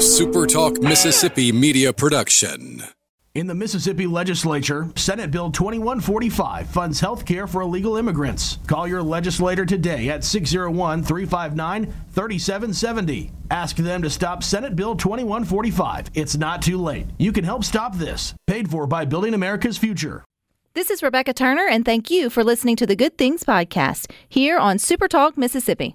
A SuperTalk Mississippi media production. In the Mississippi legislature, Senate Bill 2145 funds health care for illegal immigrants. Call your legislator today at 601 359 3770. Ask them to stop Senate Bill 2145. It's not too late. You can help stop this. Paid for by Building America's Future. This is Rebecca Turner, and thank you for listening to the Good Things Podcast here on SuperTalk Mississippi.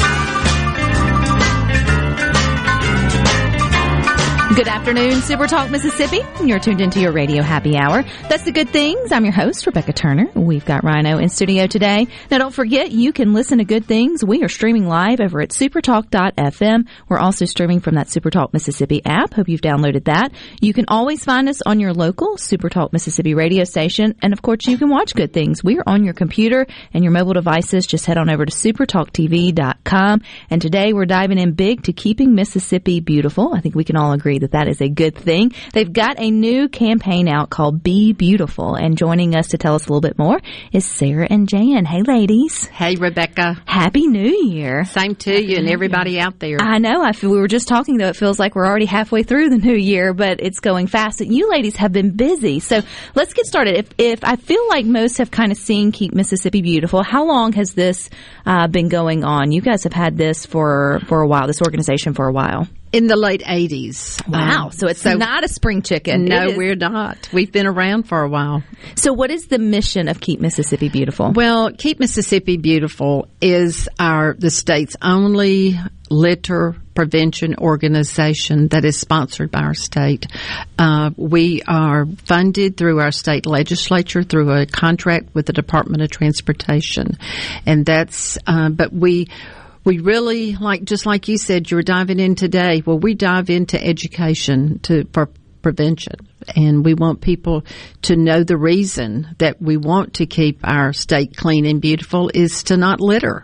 Good afternoon, Super Talk Mississippi. You're tuned into your radio happy hour. That's the good things. I'm your host, Rebecca Turner. We've got Rhino in studio today. Now, don't forget, you can listen to good things. We are streaming live over at supertalk.fm. We're also streaming from that Supertalk Mississippi app. Hope you've downloaded that. You can always find us on your local Supertalk Mississippi radio station. And of course, you can watch good things. We are on your computer and your mobile devices. Just head on over to supertalktv.com. And today we're diving in big to keeping Mississippi beautiful. I think we can all agree that that is a good thing. They've got a new campaign out called Be Beautiful, and joining us to tell us a little bit more is Sarah and Jan. Hey, ladies. Hey, Rebecca. Happy New Year. Same to you and everybody out there. I know. I feel, we were just talking though. It feels like we're already halfway through the new year, but it's going fast. And you ladies have been busy, so let's get started. If if I feel like most have kind of seen Keep Mississippi Beautiful, how long has this uh, been going on? You guys have had this for for a while. This organization for a while. In the late 80s. Wow. Um, so it's so not a spring chicken. No, we're not. We've been around for a while. So what is the mission of Keep Mississippi Beautiful? Well, Keep Mississippi Beautiful is our the state's only litter prevention organization that is sponsored by our state. Uh, we are funded through our state legislature through a contract with the Department of Transportation, and that's. Uh, but we. We really like, just like you said, you were diving in today. Well, we dive into education to for prevention, and we want people to know the reason that we want to keep our state clean and beautiful is to not litter.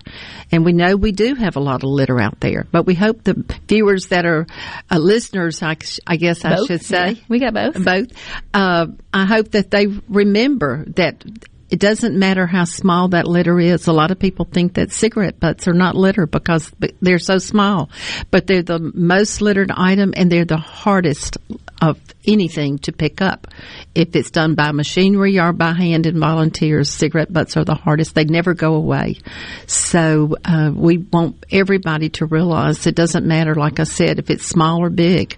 And we know we do have a lot of litter out there, but we hope the viewers that are uh, listeners, I, I guess I Both? should say, Yeah, we got both. both. Uh, I hope that they remember that it doesn't matter how small that litter is. A lot of people think that cigarette butts are not litter because they're so small, but they're the most littered item and they're the hardest of anything to pick up. If it's done by machinery or by hand and volunteers, cigarette butts are the hardest. They never go away. So uh, we want everybody to realize it doesn't matter, like I said, if it's small or big,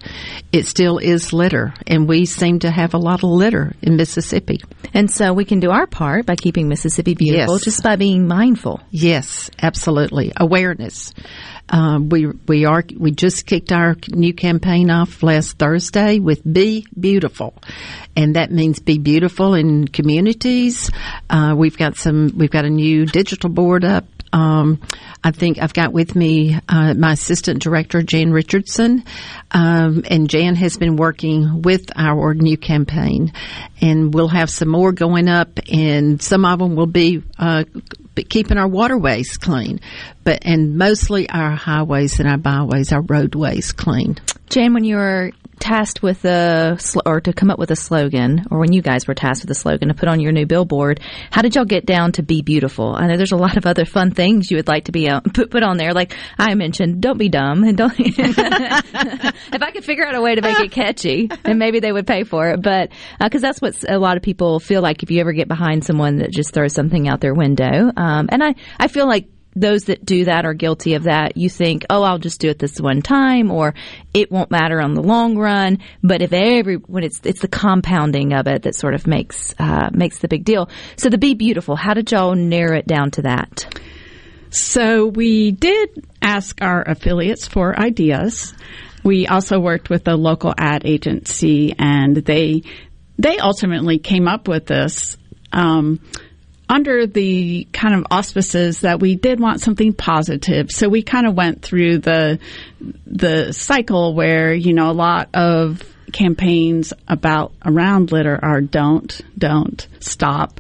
it still is litter. And we seem to have a lot of litter in Mississippi. And so we can do our part by keeping Mississippi beautiful Yes. just by being mindful. Yes, absolutely. Awareness. Um, we we are we just kicked our new campaign off last Thursday with Be Beautiful, and that means be beautiful in communities. Uh, we've got some. We've got a new digital board up. Um, I think I've got with me uh, my assistant director Jan Richardson, um, and Jan has been working with our new campaign, and we'll have some more going up, and some of them will be. But keeping our waterways clean, but and mostly our highways and our byways, our roadways clean. Jan, when you were tasked with a sl- or to come up with a slogan, or when you guys were tasked with a slogan to put on your new billboard, how did y'all get down to be beautiful? I know there's a lot of other fun things you would like to be uh, put put on there, like I mentioned, don't be dumb and don't. if I could figure out a way to make it catchy, then maybe they would pay for it. But because that's what a lot of people feel like if you ever get behind someone that just throws something out their window, um, and I I feel like those that do that are guilty of that. You think, oh, I'll just do it this one time, or it won't matter on the long run. But if every when it's it's the compounding of it that sort of makes uh, makes the big deal. So the be beautiful. How did y'all narrow it down to that? So we did ask our affiliates for ideas. We also worked with a local ad agency, and they they ultimately came up with this um, under the kind of auspices that we did want something positive. So we kind of went through the the cycle where you know a lot of campaigns about around litter are don't, don't, stop.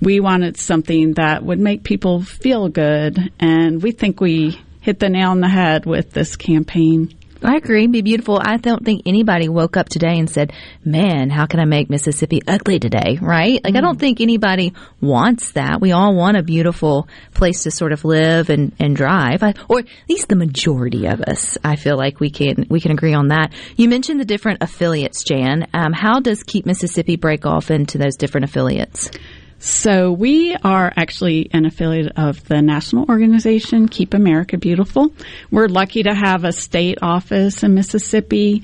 We wanted something that would make people feel good, and we think we hit the nail on the head with this campaign. I agree. Be beautiful. I don't think anybody woke up today and said, "Man, how can I make Mississippi ugly today?" Right? Like, I don't think anybody wants that. We all want a beautiful place to sort of live and and drive, I, or at least the majority of us. I feel like we can we can agree on that. You mentioned the different affiliates, Jan. Um, how does Keep Mississippi break off into those different affiliates? So we are actually an affiliate of the national organization Keep America Beautiful. We're lucky to have a state office in Mississippi.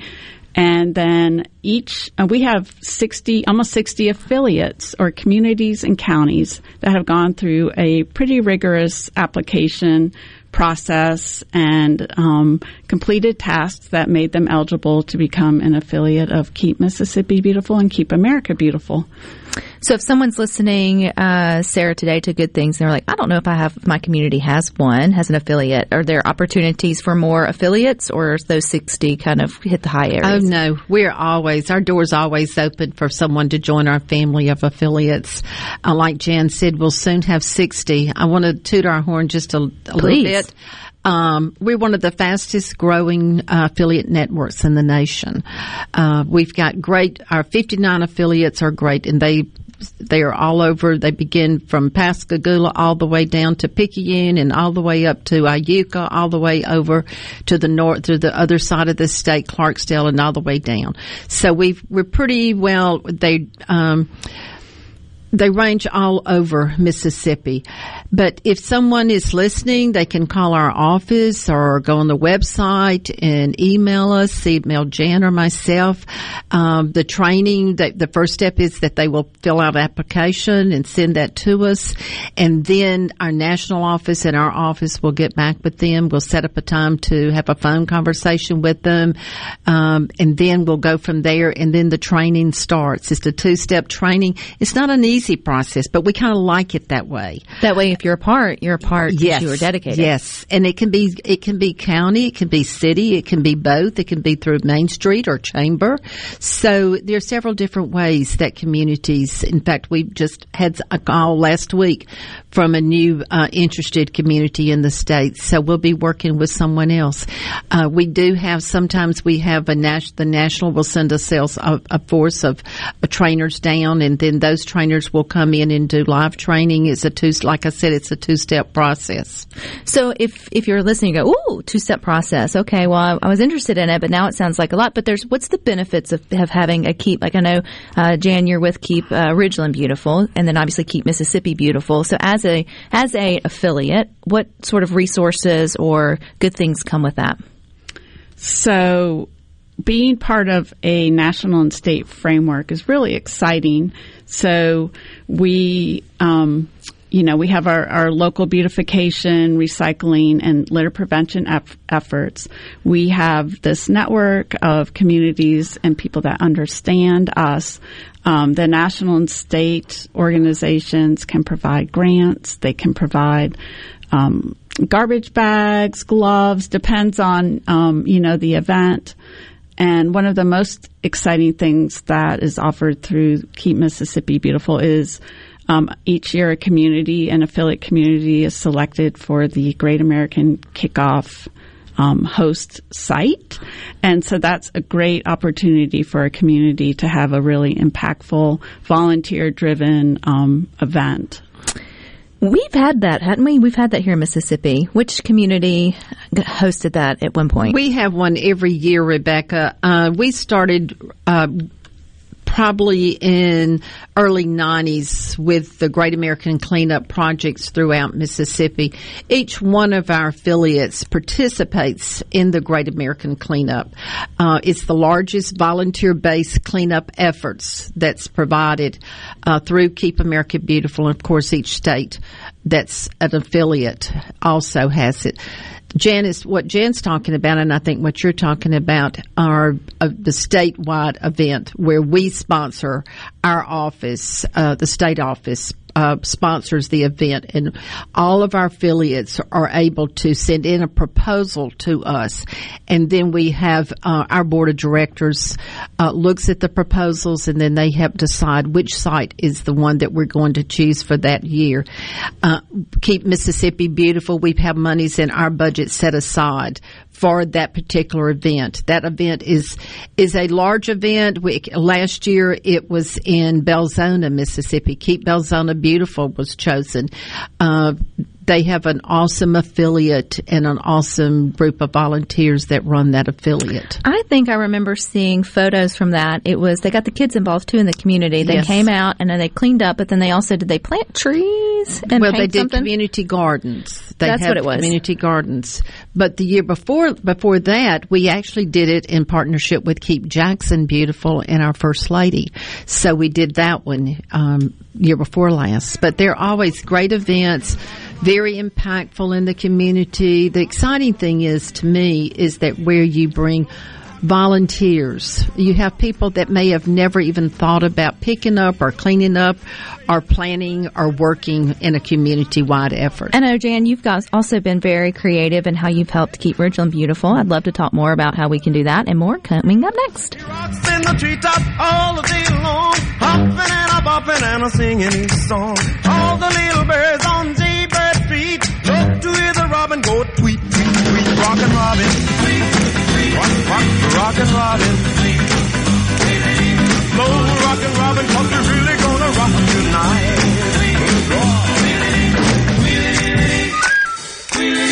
And then each, uh, we have 60, almost 60 affiliates or communities and counties that have gone through a pretty rigorous application process and um, completed tasks that made them eligible to become an affiliate of Keep Mississippi Beautiful and Keep America Beautiful. So if someone's listening, uh, Sarah, today to Good Things, and they're like, I don't know if I have, if my community has one, has an affiliate. Are there opportunities for more affiliates or is those 60 kind of hit the high areas? Oh no, we're always our doors always open for someone to join our family of affiliates. Uh, like Jan said, we'll soon have sixty. I want to toot our horn just a, a little Please. Bit. Um, we're one of the fastest growing uh, affiliate networks in the nation. Uh, we've got great. Our 59 affiliates are great, and they they are all over. They begin from Pascagoula all the way down to Picayune and all the way up to Iuka, all the way over to the north, to the other side of the state, Clarksdale, and all the way down. So we've, we're pretty well, they, um, they range all over Mississippi. But if someone is listening, they can call our office or go on the website and email us, email Jan or myself. Um, the training, that the first step is that they will fill out an application and send that to us. And then our national office and our office will get back with them. We'll set up a time to have a phone conversation with them. Um, and then we'll go from there. And then the training starts. It's a two step training. It's not an easy process, but we kind of like it that way. That way, if you're a part, you're a part because you are dedicated. Yes, and it can be it can be county, it can be city, it can be both. It can be through Main Street or Chamber. So there are several different ways that communities. In fact, we just had a call last week from a new uh, interested community in the state. So we'll be working with someone else. Uh, we do have sometimes we have a nas- the national will send a sales a, a force of uh, trainers down, and then those trainers will come in and do live training. It's a two like I said, it's a two step process. So if if you're listening, you go, "Ooh, two step process." Okay, well, I, I was interested in it, but now it sounds like a lot. But there's what's the benefits of, of having a keep? Like I know, uh, Jan, you're with Keep uh, Ridgeland Beautiful, and then obviously Keep Mississippi Beautiful. So as a as a affiliate, what sort of resources or good things come with that? So, being part of a national and state framework is really exciting. So, we, um, you know, we have our, our local beautification, recycling, and litter prevention eff- efforts. We have this network of communities and people that understand us. Um, the national and state organizations can provide grants. They can provide um, garbage bags, gloves, depends on, um, you know, the event. And one of the most exciting things that is offered through Keep Mississippi Beautiful is um, each year a community, an affiliate community is selected for the Great American Kickoff um, host site. And so that's a great opportunity for a community to have a really impactful, volunteer driven um, event. We've had that, hadn't we? We've had that here in Mississippi. Which community hosted that at one point? We have one every year, Rebecca. Uh, we started uh, probably in early 90s with the Great American Cleanup projects throughout Mississippi. Each one of our affiliates participates in the Great American Cleanup. Uh, it's the largest volunteer-based cleanup efforts that's provided uh, through Keep America Beautiful, and of course, each state that's an affiliate also has it. Janice, what Jan's talking about, and I think what you're talking about, are uh, the statewide event where we sponsor our office, uh, the state office uh, sponsors the event, and all of our affiliates are able to send in a proposal to us, and then we have uh, our board of directors uh, looks at the proposals, and then they help decide which site is the one that we're going to choose for that year. Uh, Keep Mississippi Beautiful. We have monies in our budget set aside for that particular event. That event is is a large event. We, last year it was in Belzoni, Mississippi. Keep Belzoni Beautiful was chosen. Uh, they have an awesome affiliate and an awesome group of volunteers that run that affiliate. I think I remember seeing photos from that. It was they got the kids involved too in the community. They Yes. came out and then they cleaned up, but then they also did they plant trees and well, they did something? community gardens. They That's what it was. Community gardens. But the year before before that, we actually did it in partnership with Keep Jackson Beautiful and our First Lady. So we did that one um, year before last. But they're always great events. Very impactful in the community. The exciting thing is to me is that where you bring volunteers. You have people that may have never even thought about picking up or cleaning up or planning or working in a community wide effort. I know, Jan, you've guys also been very creative in how you've helped keep Ridgeland beautiful. I'd love to talk more about how we can do that and more coming up next. Rocks in the treetop all the day long, hopping and a bopping and a singing song. All the little birds on street love to hear the robin go tweet, tweet, tweet. Rockin' Robin, rock, rock, rockin' Robin. Slow rockin' Robin, cause we're really gonna rock tonight. Making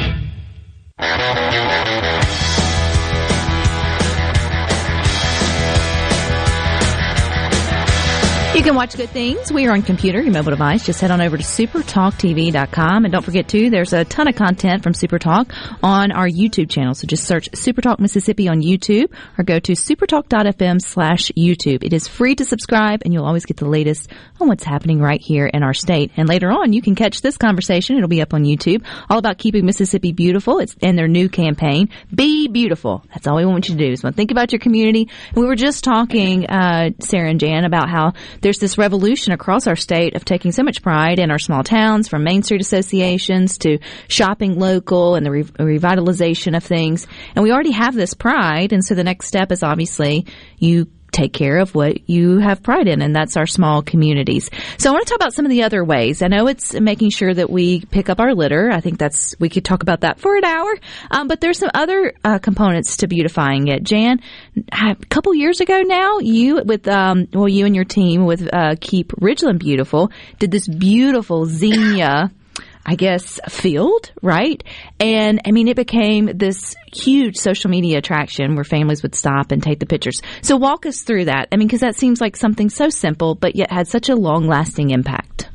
You can watch good things. We are on computer, your mobile device. Just head on over to supertalktv.com. And don't forget too, there's a ton of content from Supertalk on our YouTube channel. So just search Supertalk Mississippi on YouTube or go to supertalk.fm slash YouTube. It is free to subscribe and you'll always get the latest on what's happening right here in our state. And later on, you can catch this conversation. It'll be up on YouTube all about keeping Mississippi beautiful. It's in their new campaign, Be Beautiful. That's all we want you to do is think about your community. And we were just talking, uh, Sarah and Jan about how there's this revolution across our state of taking so much pride in our small towns from Main Street associations to shopping local and the re- revitalization of things. And we already have this pride. And so the next step is obviously you take care of what you have pride in, and that's our small communities. So I want to talk about some of the other ways. I know it's making sure that we pick up our litter. I think that's we could talk about that for an hour. Um, but there's some other uh, components to beautifying it. Jan, a couple years ago now, you with um, well, you and your team with uh, Keep Ridgeland Beautiful did this beautiful zinnia. I guess, field, right? And I mean, it became this huge social media attraction where families would stop and take the pictures. So walk us through that. I mean, because that seems like something so simple, but yet had such a long lasting impact.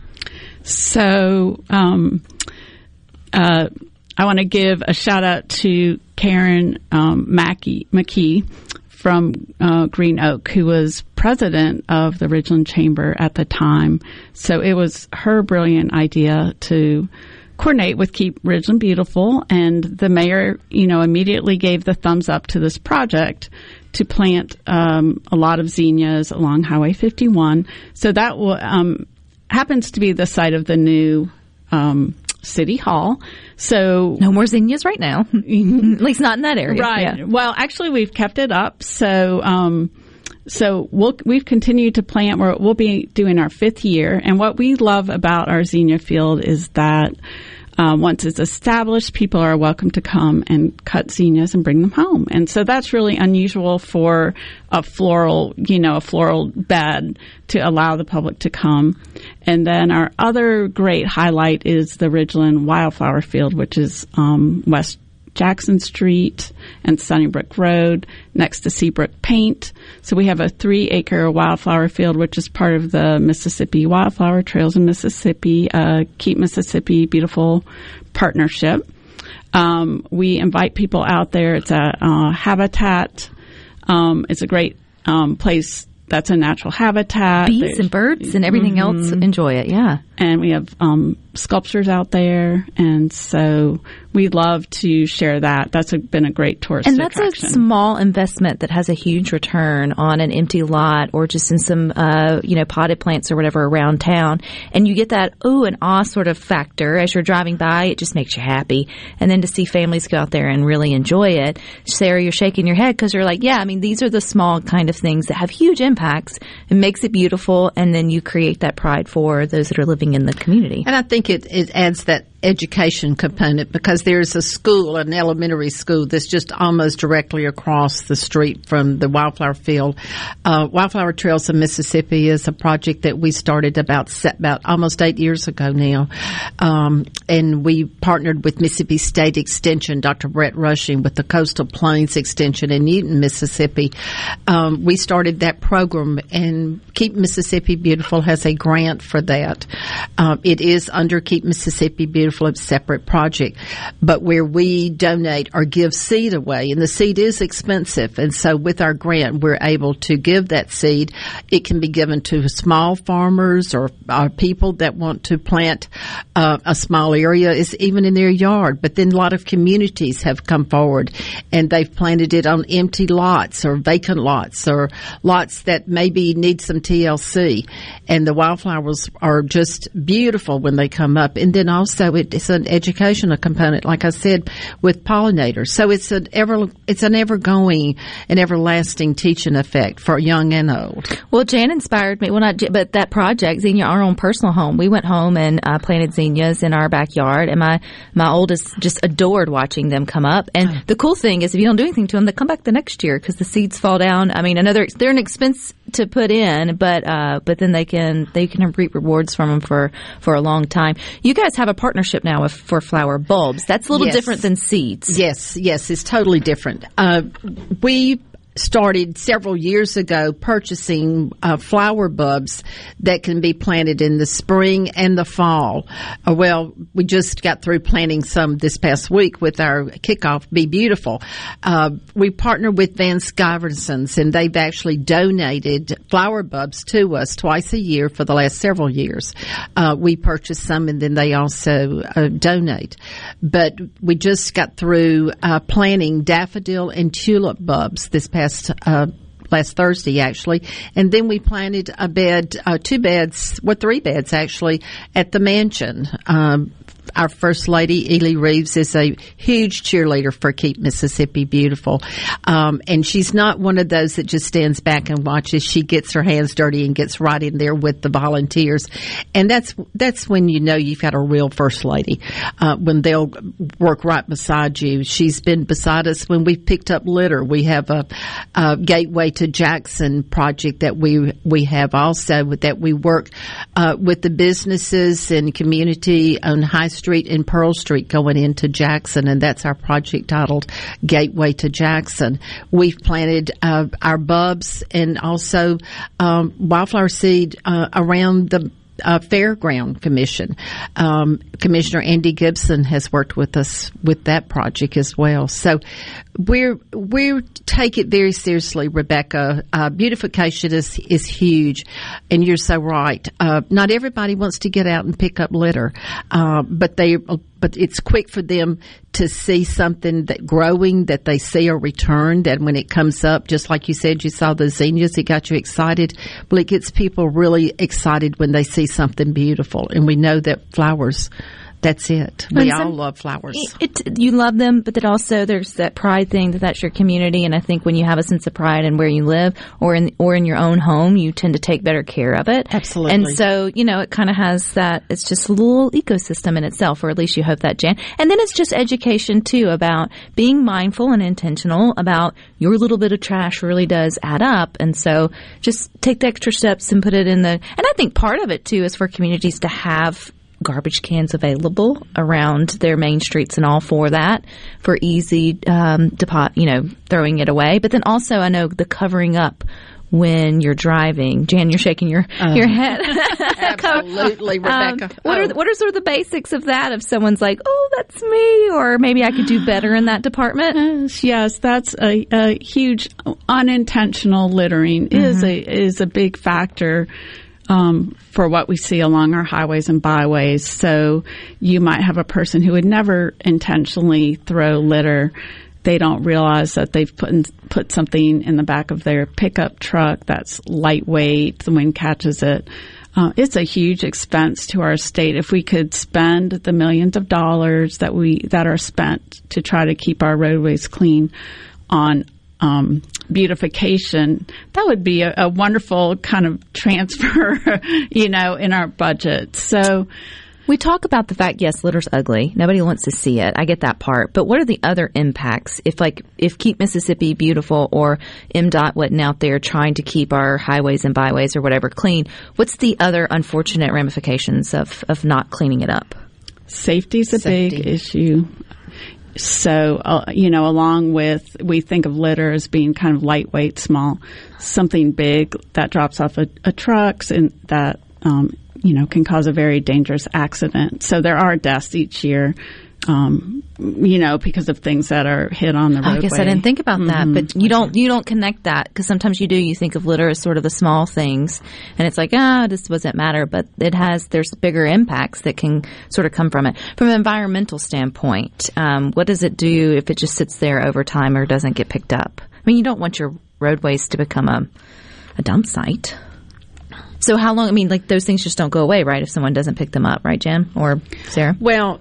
So, um, uh, I want to give a shout out to Karen um, Mackey, McKee from uh, Green Oak, who was president of the Ridgeland Chamber at the time. So it was her brilliant idea to coordinate with Keep Ridgeland Beautiful, and the mayor, you know, immediately gave the thumbs up to this project to plant um, a lot of zinnias along Highway 51. So that will, um, happens to be the site of the new um, city hall. So No more zinnias right now. At least not in that area. Right. Yeah. Well, actually, we've kept it up. So, um, so we'll, we've continued to plant. We're, we'll be doing our fifth year. And what we love about our zinnia field is that uh, once it's established, people are welcome to come and cut zinnias and bring them home. And so that's really unusual for a floral, you know, a floral bed to allow the public to come. And then our other great highlight is the Ridgeland Wildflower Field, which is um, West Jackson Street and Sunnybrook Road next to Seabrook Paint. So we have a three acre wildflower field, which is part of the Mississippi Wildflower Trails in Mississippi, uh, Keep Mississippi Beautiful partnership. Um, we invite people out there. It's a uh, habitat. Um, it's a great um, place that's a natural habitat. Bees There's- and birds and everything else enjoy it. Yeah. and we have um, sculptures out there, and so we love to share that. That's a, been a great tourist And that's attraction. a small investment that has a huge return on an empty lot or just in some, uh, you know, potted plants or whatever around town. And you get that, ooh, and awe sort of factor as you're driving by. It just makes you happy. And then to see families go out there and really enjoy it. Sarah, you're shaking your head because you're like, yeah, I mean, these are the small kind of things that have huge impacts. It makes it beautiful. And then you create that pride for those that are living in the community. And I think it, it adds that education component because there's a school, an elementary school that's just almost directly across the street from the Wildflower Field. Uh, Wildflower Trails of Mississippi is a project that we started about about almost eight years ago now, um, and we partnered with Mississippi State Extension, Dr. Brett Rushing, with the Coastal Plains Extension in Newton, Mississippi. Um, we started that program, and Keep Mississippi Beautiful has a grant for that. Um, it is under Keep Mississippi Beautiful, a separate project, but where we donate or give seed away, and the seed is expensive, and so with our grant, we're able to give that seed. It can be given to small farmers or, or people that want to plant uh, a small area, is even in their yard. But then a lot of communities have come forward, and they've planted it on empty lots or vacant lots or lots that maybe need some TLC. And the wildflowers are just beautiful when they come up. And then also it's an educational component, like I said, with pollinators. So it's an ever, it's an ever going and everlasting teaching effect for young and old. Well, Jan inspired me. Well, not, Jan, but that project, zinnia, our own personal home. We went home and uh, planted zinnias in our backyard, and my my oldest just adored watching them come up. And the cool thing is, if you don't do anything to them, they come back the next year because the seeds fall down. I mean, another they're an expense to put in, but uh, but then they can they can reap rewards from them for for a long time. You guys have a partnership now with, for flower bulbs. That's a little Yes. different than seeds. Yes, yes, it's totally different. Uh, we started several years ago purchasing uh, flower bulbs that can be planted in the spring and the fall. Uh, well, we just got through planting some this past week with our kickoff, Be Beautiful. Uh, we partnered with Van Zyverdens and they've actually donated flower bulbs to us twice a year for the last several years. Uh, we purchase some and then they also uh, donate. But we just got through uh, planting daffodil and tulip bulbs this past uh, last Thursday actually, and then we planted a bed, uh, two beds, well three beds actually at the mansion. Um, our first lady, Elee Reeves, is a huge cheerleader for Keep Mississippi Beautiful. Um, and she's not one of those that just stands back and watches. She gets her hands dirty and gets right in there with the volunteers. And that's, that's when you know you've got a real first lady, uh, when they'll work right beside you. She's been beside us when we've picked up litter. We have a, a Gateway to Jackson project that we, we have also that we work, uh, with the businesses and community on High Street and Pearl Street going into Jackson, and that's our project titled Gateway to Jackson. We've planted uh, our bulbs and also um, wildflower seed uh, around the uh, Fairground Commission. Um, Commissioner Andy Gipson has worked with us with that project as well. So we're we take it very seriously, Rebecca. Uh, beautification is is huge, and you're so right. Uh, not everybody wants to get out and pick up litter, uh, but they but it's quick for them to see something that growing that they see a return that when it comes up, just like you said, you saw the zinnias, it got you excited. Well, it gets people really excited when they see something beautiful, and we know that flowers. That's it. We And all love flowers. It, it, you love them, but then also there's that pride thing that that's your community. And I think when you have a sense of pride in where you live or in or in your own home, you tend to take better care of it. Absolutely. And so you know it kind of has that. It's just a little ecosystem in itself, or at least you hope that, Jan. And then it's just education too about being mindful and intentional about your little bit of trash really does add up. And so just take the extra steps and put it in the. And I think part of it too is for communities to have garbage cans available around their main streets and all for that for easy um, depot, you know, throwing it away. But then also, I know the covering up when you're driving. Jan, you're shaking your your head. Absolutely, Rebecca. Um, what Oh. are what are sort of the basics of that? If someone's like, "Oh, that's me," or maybe I could do better in that department. Yes, yes, that's a, a huge unintentional littering is a is a big factor um, for what we see along our highways and byways. So you might have a person who would never intentionally throw litter. They don't realize that they've put in, put something in the back of their pickup truck that's lightweight. The wind catches it. Uh, it's a huge expense to our state. If we could spend the millions of dollars that we that are spent to try to keep our roadways clean on um, beautification, that would be a, a wonderful kind of transfer, you know, in our budget. So. We talk about the fact, yes, litter's ugly. Nobody wants to see it. I get that part. But what are the other impacts? If like, if Keep Mississippi Beautiful or MDOT wasn't out there trying to keep our highways and byways or whatever clean, what's the other unfortunate ramifications of, of not cleaning it up? Safety's a Safety. big issue. So, uh, you know, along with, we think of litter as being kind of lightweight, small, something big that drops off a, a trucks and that, um, you know, can cause a very dangerous accident. So there are deaths each year, um, you know, because of things that are hit on the roadway. I guess I didn't think about that, but you don't you don't connect that because sometimes you do. You think of litter as sort of the small things, and it's like ah, this doesn't matter, but it has there's bigger impacts that can sort of come from it. From an environmental standpoint, um, what does it do if it just sits there over time or doesn't get picked up? I mean, you don't want your roadways to become a a dump site. So how long? I mean, like those things just don't go away, right? If someone doesn't pick them up, right, Jim or Sarah? Well,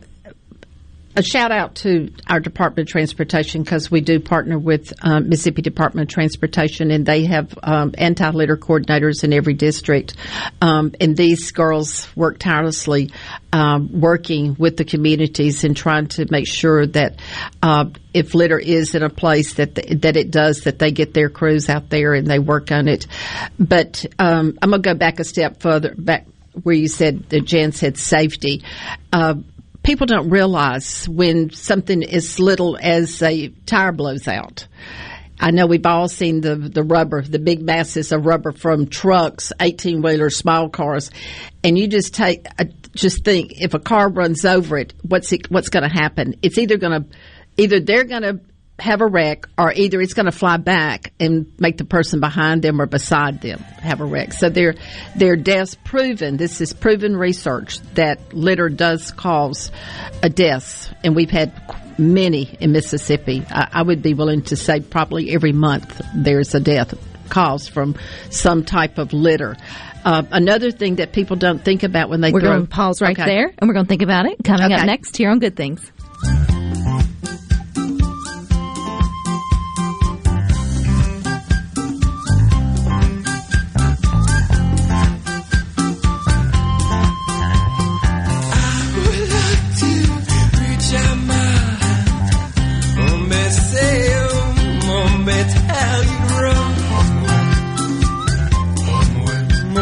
a shout out to our Department of Transportation because we do partner with um, Mississippi Department of Transportation, and they have um, anti litter coordinators in every district. Um, and these girls work tirelessly, um, working with the communities and trying to make sure that uh, if litter is in a place that that it does, that they get their crews out there and they work on it. But um, I'm going to go back a step further back where you said that Jan said safety. Uh, people don't realize when something as little as a tire blows out. I know we've all seen the the rubber, the big masses of rubber from trucks, eighteen wheelers, small cars, and you just take uh, just think if a car runs over it, what's it, what's going to happen? It's either going to either they're going to have a wreck or either it's going to fly back and make the person behind them or beside them have a wreck. So their their deaths proven. This is proven research that litter does cause a death, and we've had many in Mississippi. I, I would be willing to say probably every month there's a death caused from some type of litter. Uh, another thing that people don't think about when they We're throw going to pause right Okay. there, and we're going to think about it. Coming up next here on Good Things.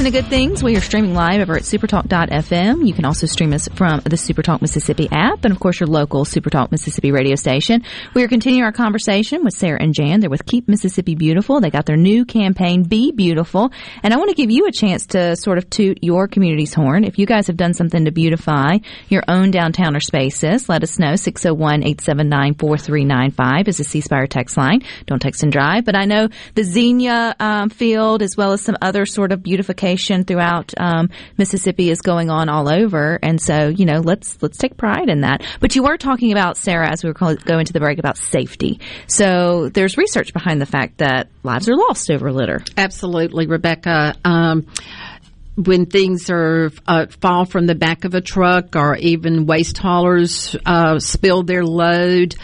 Listen to Good Things. We are streaming live over at supertalk.fm. You can also stream us from the Supertalk Mississippi app and, of course, your local Supertalk Mississippi radio station. We are continuing our conversation with Sarah and Jan. They're with Keep Mississippi Beautiful. They got their new campaign, Be Beautiful. And I want to give you a chance to sort of toot your community's horn. If you guys have done something to beautify your own downtown or spaces, let us know. 601-879-4395 is the C Spire text line. Don't text and drive. But I know the zinnia um, field as well as some other sort of beautification throughout um, Mississippi is going on all over. And so, you know, let's let's take pride in that. But you were talking about Sarah as we were call- going to the break about safety. So there's research behind the fact that lives are lost over litter. Absolutely, Rebecca. Um, when things are uh, fall from the back of a truck, or even waste haulers uh, spill their load,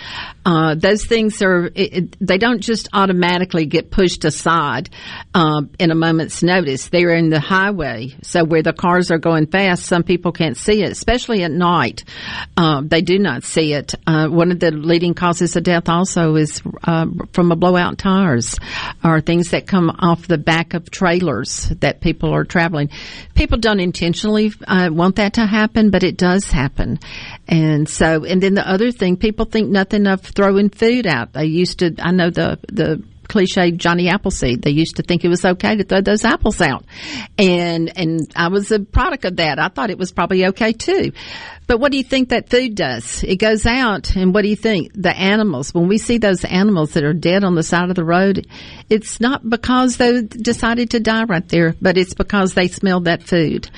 uh, those things are it, it, they don't just automatically get pushed aside uh, in a moment's notice. They're in the highway, so where the cars are going fast, some people can't see it, especially at night. Uh, they do not see it. Uh, one of the leading causes of death also is uh, from a blowout tires, or things that come off the back of trailers that people are traveling. People don't intentionally uh, want that to happen, but it does happen. And so, and then the other thing, people think nothing of throwing food out. They used to, I know the, the cliche Johnny Appleseed. They used to think it was okay to throw those apples out. And, and I was a product of that. I thought it was probably okay too. But what do you think that food does? It goes out, and what do you think? The animals, when we see those animals that are dead on the side of the road, it's not because they decided to die right there, but it's because they smelled that food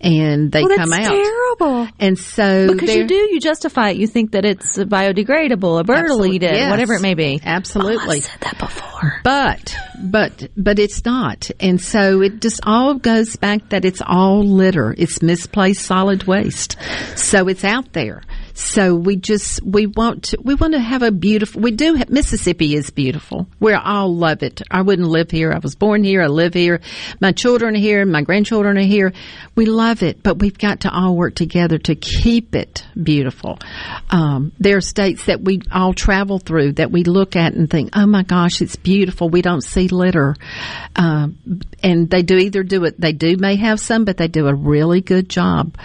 and they well, come out. terrible. And so Because you do, you justify it. You think that it's biodegradable, a bird will eat it, yes. whatever it may be. Oh, Absolutely. Oh, I said that before. But, but, but it's not. And so it just all goes back that it's all litter. It's misplaced solid waste. So it's out there. So we just, we want to, we want to have a beautiful, we do, have, Mississippi is beautiful. We all love it. I wouldn't live here. I was born here. I live here. My children are here. My grandchildren are here. We love it, but we've got to all work together to keep it beautiful. Um, there are states that we all travel through that we look at and think, oh my gosh, it's beautiful. We don't see litter. Um, and they do either do it, they do may have some, but they do a really good job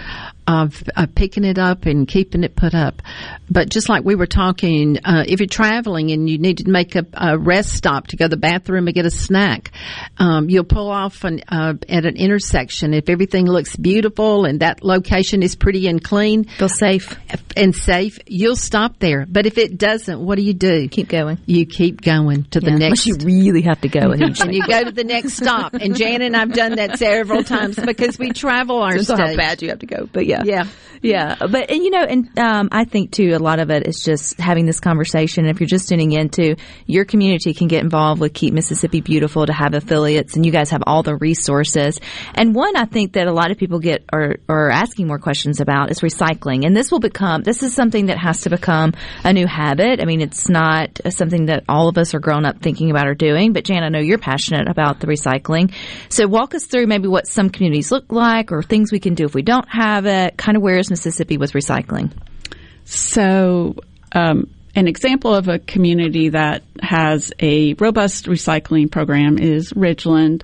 of, of picking it up and keeping it put up. But just like we were talking, uh, if you're traveling and you need to make a, a rest stop to go to the bathroom and get a snack, um, you'll pull off an, uh, at an intersection. If everything looks beautiful and that location is pretty and clean Feel safe. and safe, you'll stop there. But if it doesn't, what do you do? Keep going. You keep going to the next. Unless you really have to go. And and you go to the next stop. And Jan and I've done that several times because we travel our state. how bad you have to go. But yeah. Yeah. Yeah. But, and you know, and um, I think too, a lot of it is just having this conversation. If you're just tuning into, your community can get involved with Keep Mississippi Beautiful to have affiliates, and you guys have all the resources. And one I think that a lot of people get or are asking more questions about is recycling. And this will become, this is something that has to become a new habit. I mean, it's not something that all of us are grown up thinking about or doing, but Jan, I know you're passionate about the recycling. So walk us through maybe what some communities look like or things we can do if we don't have it. Kind of where is Mississippi with recycling? So, um, an example of a community that has a robust recycling program is Ridgeland.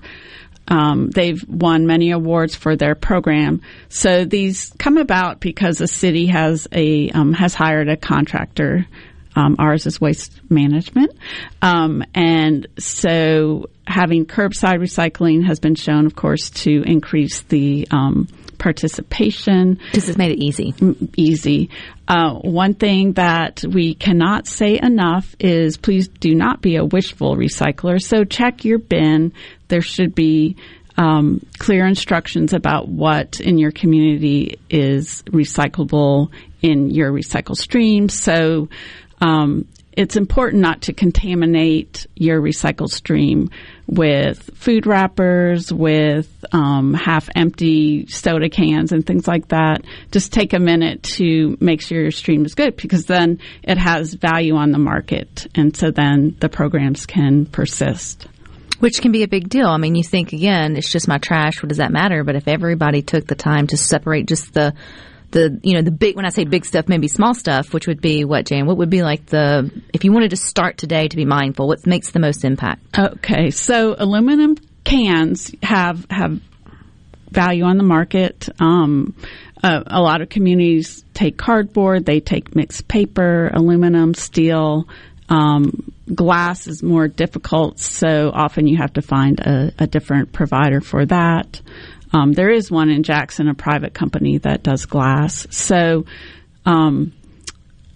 Um, they've won many awards for their program. So these come about because the city has a um, has hired a contractor. Um, ours is waste management, um, and so having curbside recycling has been shown, of course, to increase the um, participation Because it's made it easy. easy. Uh, one thing that we cannot say enough is please do not be a wishful recycler. So check your bin. There should be um, clear instructions about what in your community is recyclable in your recycle stream. So um, it's important not to contaminate your recycle stream with food wrappers, with um, half empty soda cans and things like that. Just take a minute to make sure your stream is good because then it has value on the market. And so then the programs can persist. Which can be a big deal. I mean, you think again, it's just my trash. What does that matter? But if everybody took the time to separate just the, the, you know, the big, when I say big stuff, maybe small stuff, which would be what, Jane? What would be like the, if you wanted to start today to be mindful, what makes the most impact? Okay, so aluminum cans have have value on the market. Um, uh, a lot of communities take cardboard, they take mixed paper, aluminum, steel. Um, glass is more difficult, so often you have to find a, a different provider for that. Um, there is one in Jackson, a private company that does glass. So, um,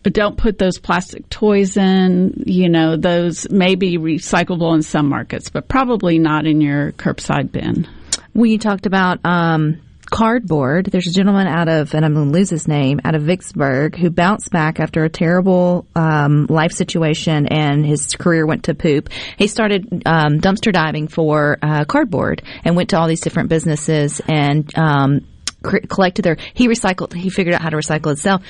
don't put those plastic toys in. You know, those may be recyclable in some markets, but probably not in your curbside bin. We talked about um, cardboard. There's a gentleman out of, and I'm going to lose his name, out of Vicksburg who bounced back after a terrible um, life situation and his career went to poop. He started um, dumpster diving for uh, cardboard and went to all these different businesses and um, collected their. He recycled. He figured out how to recycle itself.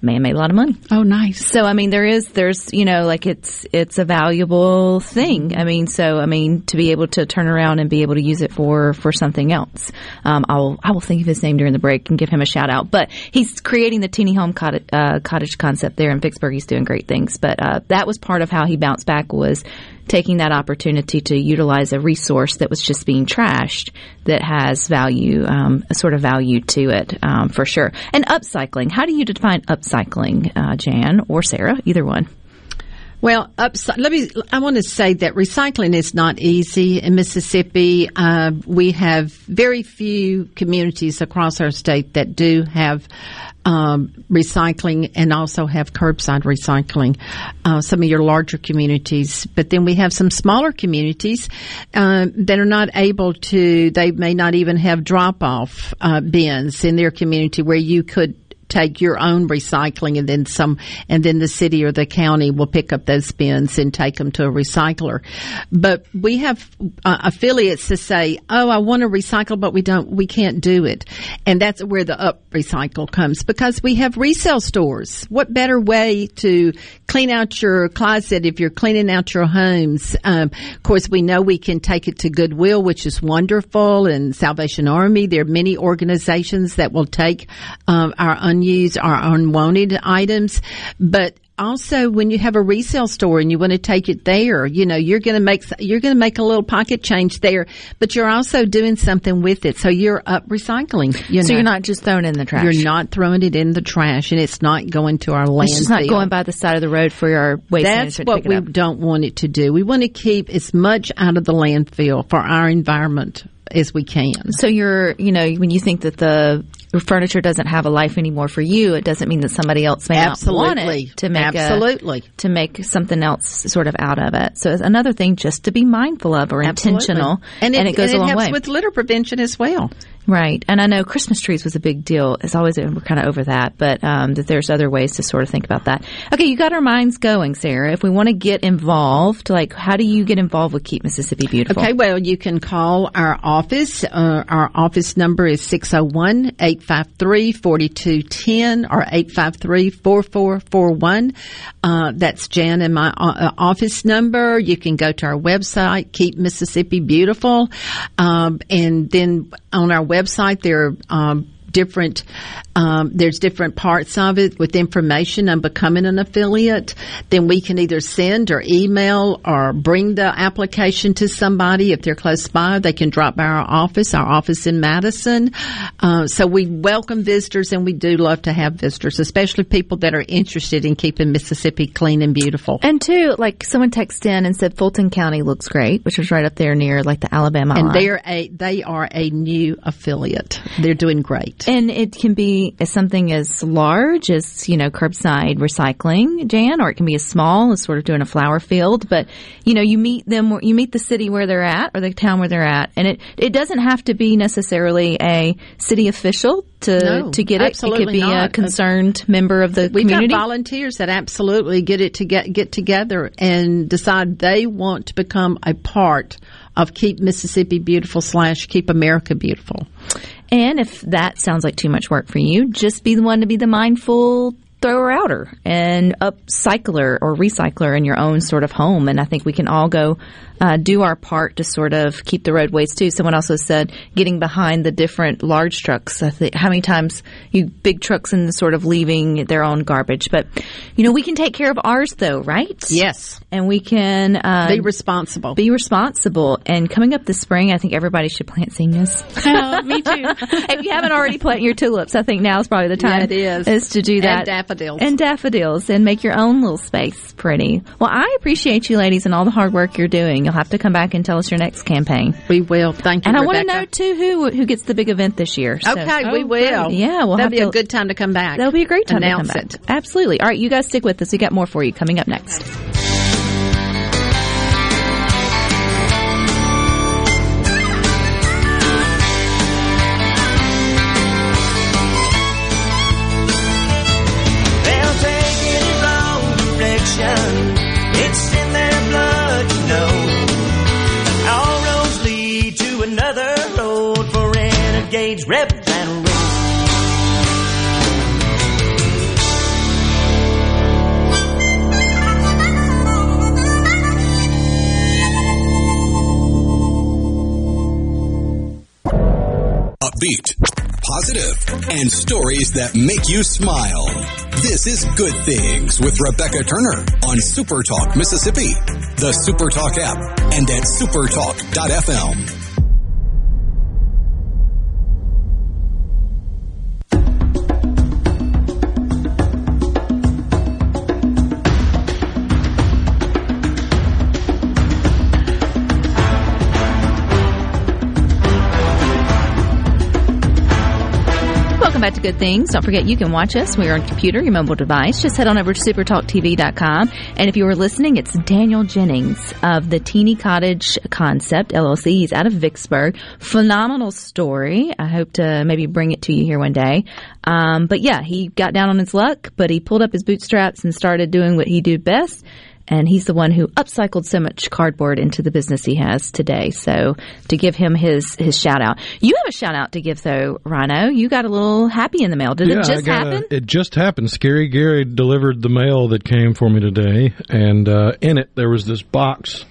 Man made a lot of money. Oh, nice. So I mean, there is there's you know like it's it's a valuable thing. I mean, so I mean to be able to turn around and be able to use it for for something else. Um, I'll I will think of his name during the break and give him a shout out. But he's creating the teeny home cottage, uh, cottage concept there in Vicksburg. He's doing great things. But uh, that was part of how he bounced back was taking that opportunity to utilize a resource that was just being trashed that has value, um, a sort of value to it um, for sure. And upcycling. How do you define upcycling, uh, Jan or Sarah? Either one. Well, upside, let me. I want to say that recycling is not easy in Mississippi. Uh, we have very few communities across our state that do have um, recycling and also have curbside recycling. Uh, some of your larger communities, but then we have some smaller communities uh, that are not able to. They may not even have drop off uh, bins in their community where you could take your own recycling and then some, and then the city or the county will pick up those bins and take them to a recycler. But we have uh, affiliates to say, "Oh, I want to recycle, but we don't, we can't do it," and that's where the up recycle comes because we have resale stores. What better way to clean out your closet if you're cleaning out your homes? Um, of course, we know we can take it to Goodwill, which is wonderful, and Salvation Army. There are many organizations that will take um, our unused, our unwanted items, but also when you have a resale store and you want to take it there, you know, you're going to make, you're going to make a little pocket change there, but you're also doing something with it. So you're up recycling. You So know. you're not just throwing it in the trash. You're not throwing it in the trash and it's not going to our landfill. It's just not going by the side of the road for our waste That's to what pick it we up. don't want it to do. We want to keep as much out of the landfill for our environment as we can. So you're, you know, when you think that the furniture doesn't have a life anymore for you, it doesn't mean that somebody else may not want Absolutely. it to make a- Absolutely. to make something else sort of out of it. So it's another thing just to be mindful of or intentional, and it, goes and a long helps way. with litter prevention as well. Right. And I know Christmas trees was a big deal. It's always, we're kind of over that, but um, that there's other ways to sort of think about that. Okay, you got our minds going, Sarah. If we want to get involved, like, how do you get involved with Keep Mississippi Beautiful? Okay, well, you can call our office. Uh, our office number is 601 853 4210 or 853 4441. Uh, That's Jan and my uh, office number. You can go to our website, Keep Mississippi Beautiful. Um, and then on our website, there are um, different um, there's different parts of it with information on becoming an affiliate. Then we can either send or email or bring the application to somebody. If they're close by they can drop by our office our office in madison. Uh, so we welcome visitors and we do love to have visitors especially people that are interested in keeping mississippi clean and beautiful. And two, like someone texted in and said Fulton County looks great, which was right up there near like the Alabama and line. they're a they are a new affiliate. They're doing great And it can be something as large as, you know, curbside recycling, Jan, or it can be as small as sort of doing a flower field. But, you know, you meet them, you meet the city where they're at or the town where they're at. And it, it doesn't have to be necessarily a city official to, No, to get it. It could be a not. concerned member of the We've community. got volunteers that absolutely get it to get get together and decide they want to become a part of Keep Mississippi Beautiful slash Keep America Beautiful. And if that sounds like too much work for you, just be the one to be the mindful thrower outer and upcycler or recycler in your own sort of home. And I think we can all go uh, do our part to sort of keep the roadways too. Someone also said getting behind the different large trucks. I think how many times you big trucks and sort of leaving their own garbage. But you know we can take care of ours though, right? Yes, And we can uh, be responsible. be responsible. And coming up this spring, I think everybody should plant zinnias. Oh, me too. if you haven't already planted your tulips, I think now is probably the time. Yeah, it is. to do that. And daffodils. And daffodils, and make your own little space pretty. Well, I appreciate you, ladies, and all the hard work you're doing. You'll have to come back and tell us your next campaign. we will. Thank you, And I want to know too who who gets the big event this year. So- Okay, we Oh, will. Yeah, we'll that'll have be to- a good time to come back. That'll be a great time Announce to come back. it. Absolutely. All right, you guys stick with us. We got more for you coming up next. Rebels, and roads. Upbeat, positive, and stories that make you smile. This is Good Things with Rebecca Turner on Super Talk Mississippi, the Super Talk app, and at supertalk.fm. back to Good Things. Don't forget you can watch us. We are on computer, your mobile device. Just head on over to supertalktv.com. And if you were listening, it's Daniel Jennings of the Teeny Cottage Concept LLC. He's out of Vicksburg. Phenomenal story. I hope to maybe bring it to you here one day. Um, but yeah, he got down on his luck, but he pulled up his bootstraps and started doing what he do best and he's the one who upcycled so much cardboard into the business he has today. So to give him his his shout out, you have a shout out to give though, Rhino. You got a little happy in the mail. Did yeah, it just got a- happen? it just happened. Scary Gary delivered the mail that came for me today, and uh, in it there was this box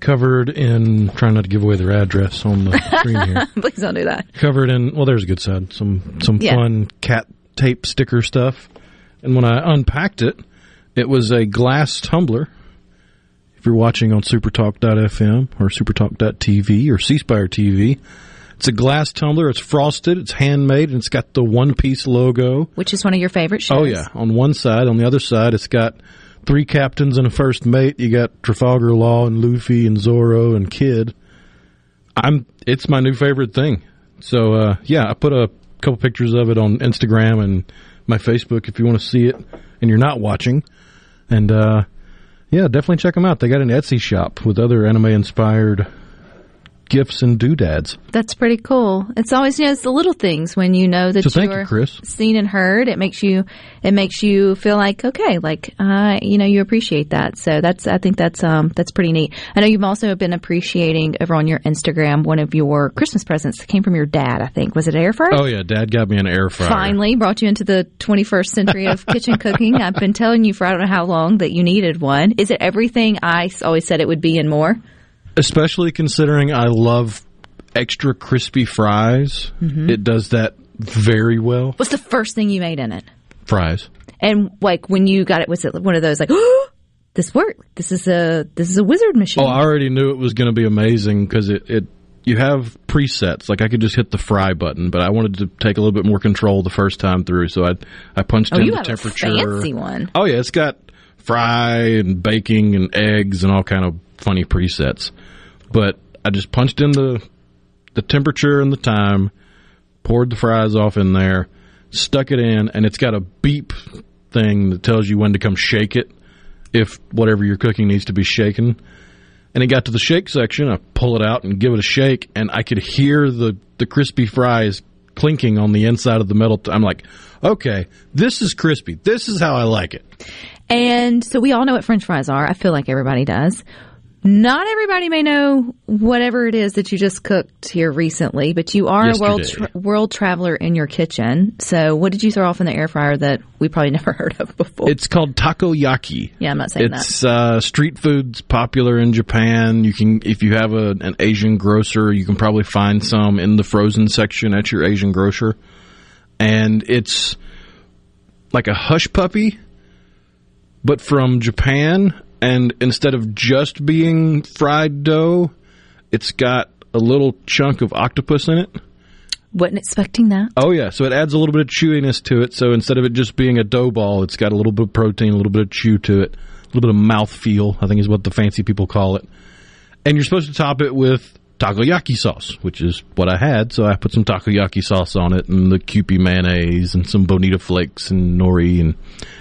covered in. Trying not to give away their address on the screen here. Please don't do that. Covered in. Well, there's a good side. Some some Yeah. fun cat tape sticker stuff. And when I unpacked it, it was a glass tumbler. If you're watching on supertalk.fm or supertalk.tv or C-Spire TV, it's a glass tumbler. It's frosted. It's handmade, and it's got the one piece logo. Which is one of your favorite shows? Oh yeah, on one side. On the other side, it's got three captains and a first mate. You got Trafalgar Law and Luffy and Zoro and Kid. I'm. It's my new favorite thing. So uh, yeah, I put a couple pictures of it on Instagram and my Facebook if you want to see it and you're not watching. And uh, yeah, definitely check them out. They got an Etsy shop with other anime inspired gifts and doodads. That's pretty cool. It's always you know it's the little things when you know that So you, you're Chris. seen and heard. It makes you it makes you feel like okay, like uh, you know you appreciate that. So that's I think that's um that's pretty neat. I know you've also been appreciating over on your Instagram one of your Christmas presents that came from your dad. I think was it air fryer? Oh yeah, Dad got me an air fryer. Finally brought you into the 21st century of kitchen cooking. I've been telling you for I don't know how long that you needed one. Is it everything I always said it would be and more? Especially considering I love extra crispy fries. Mm-hmm. It does that very well. What's the first thing you made in it? Fries. And like when you got it, was it one of those like, this worked? This is a this is a wizard machine. Oh, I already knew it was going to be amazing because it, it you have presets. Like I could just hit the fry button, but I wanted to take a little bit more control the first time through. So I I punched oh, in you the have temperature. a fancy one. Oh yeah, it's got fry and baking and eggs and all kind of funny presets. But I just punched in the the temperature and the time, poured the fries off in there, stuck it in, and it's got a beep thing that tells you when to come shake it if whatever you're cooking needs to be shaken. And it got to the shake section, I pull it out and give it a shake, and I could hear the, the crispy fries clinking on the inside of the metal. T- I'm like, okay, this is crispy. This is how I like it. And so we all know what French fries are. I feel like everybody does. Not everybody may know whatever it is that you just cooked here recently, but you are a world tra- world traveler in your kitchen. So, what did you throw off in the air fryer that we probably never heard of before? It's called takoyaki. yeah, I'm not saying that. It's uh, street food's popular in Japan. You can, if you have a, an Asian grocer, you can probably find some in the frozen section at your Asian grocer. And it's like a hush puppy, but from Japan. And instead of just being fried dough, it's got a little chunk of octopus in it. Wasn't expecting that. Oh yeah, so it adds a little bit of chewiness to it. So instead of it just being a dough ball, it's got a little bit of protein, a little bit of chew to it, a little bit of mouth feel. I think is what the fancy people call it. And you're supposed to top it with takoyaki sauce, which is what I had. So I put some takoyaki sauce on it, and the Kewpie mayonnaise, and some bonito flakes and nori, and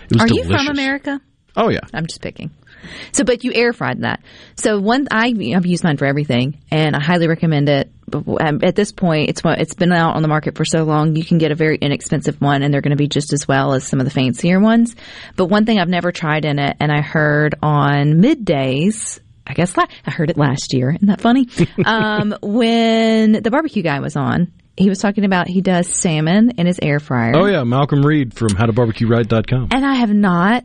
it was Are delicious. you from America? Oh yeah, I'm just picking. So, but you air fried that. So one, I, I've used mine for everything, and I highly recommend it um, at this point, it's it's been out on the market for so long. You can get a very inexpensive one, and they're going to be just as well as some of the fancier ones. But one thing I've never tried in it, and I heard on middays. I guess la- I heard it last year. Isn't that funny? um, when the barbecue guy was on, he was talking about he does salmon in his air fryer. Oh yeah, Malcolm Reed from howtobarbecueright.com. And I have not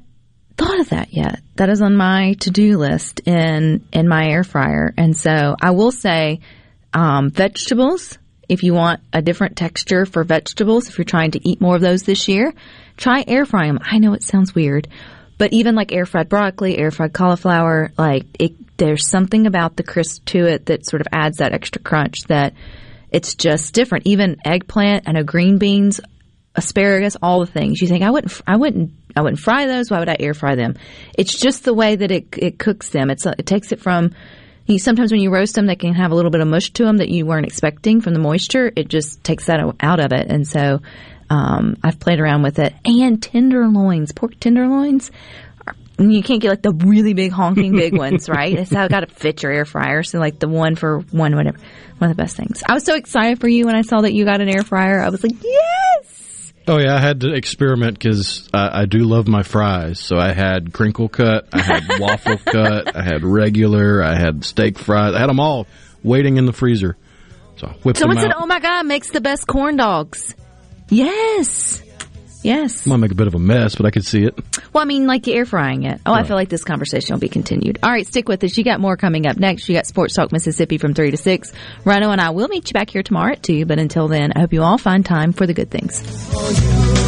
thought of that yet. That is on my to-do list in in my air fryer. And so I will say um, vegetables. If you want a different texture for vegetables, if you're trying to eat more of those this year, try air frying them. I know it sounds weird, but even like air fried broccoli, air fried cauliflower, like it, there's something about the crisp to it that sort of adds that extra crunch that it's just different. Even eggplant, I know green beans, asparagus, all the things. You think I wouldn't, I wouldn't, I wouldn't fry those. Why would I air fry them? It's just the way that it it cooks them. It's it takes it from. You, sometimes when you roast them, they can have a little bit of mush to them that you weren't expecting from the moisture. It just takes that out of it, and so um, I've played around with it. And tenderloins, pork tenderloins. You can't get like the really big honking big ones, right? It's how got to fit your air fryer. So like the one for one, whatever. One of the best things. I was so excited for you when I saw that you got an air fryer. I was like, yes. Oh yeah, I had to experiment because I, I do love my fries. So I had crinkle cut, I had waffle cut, I had regular, I had steak fries. I had them all waiting in the freezer. So I whipped Someone them said, "Oh my god, makes the best corn dogs." Yes, yes. Might make a bit of a mess, but I could see it. Well, I mean, like air frying it. Oh, I feel like this conversation will be continued. All right, stick with us. You got more coming up next. You got Sports Talk Mississippi from 3 to 6. Rhino and I will meet you back here tomorrow at 2, but until then, I hope you all find time for the good things.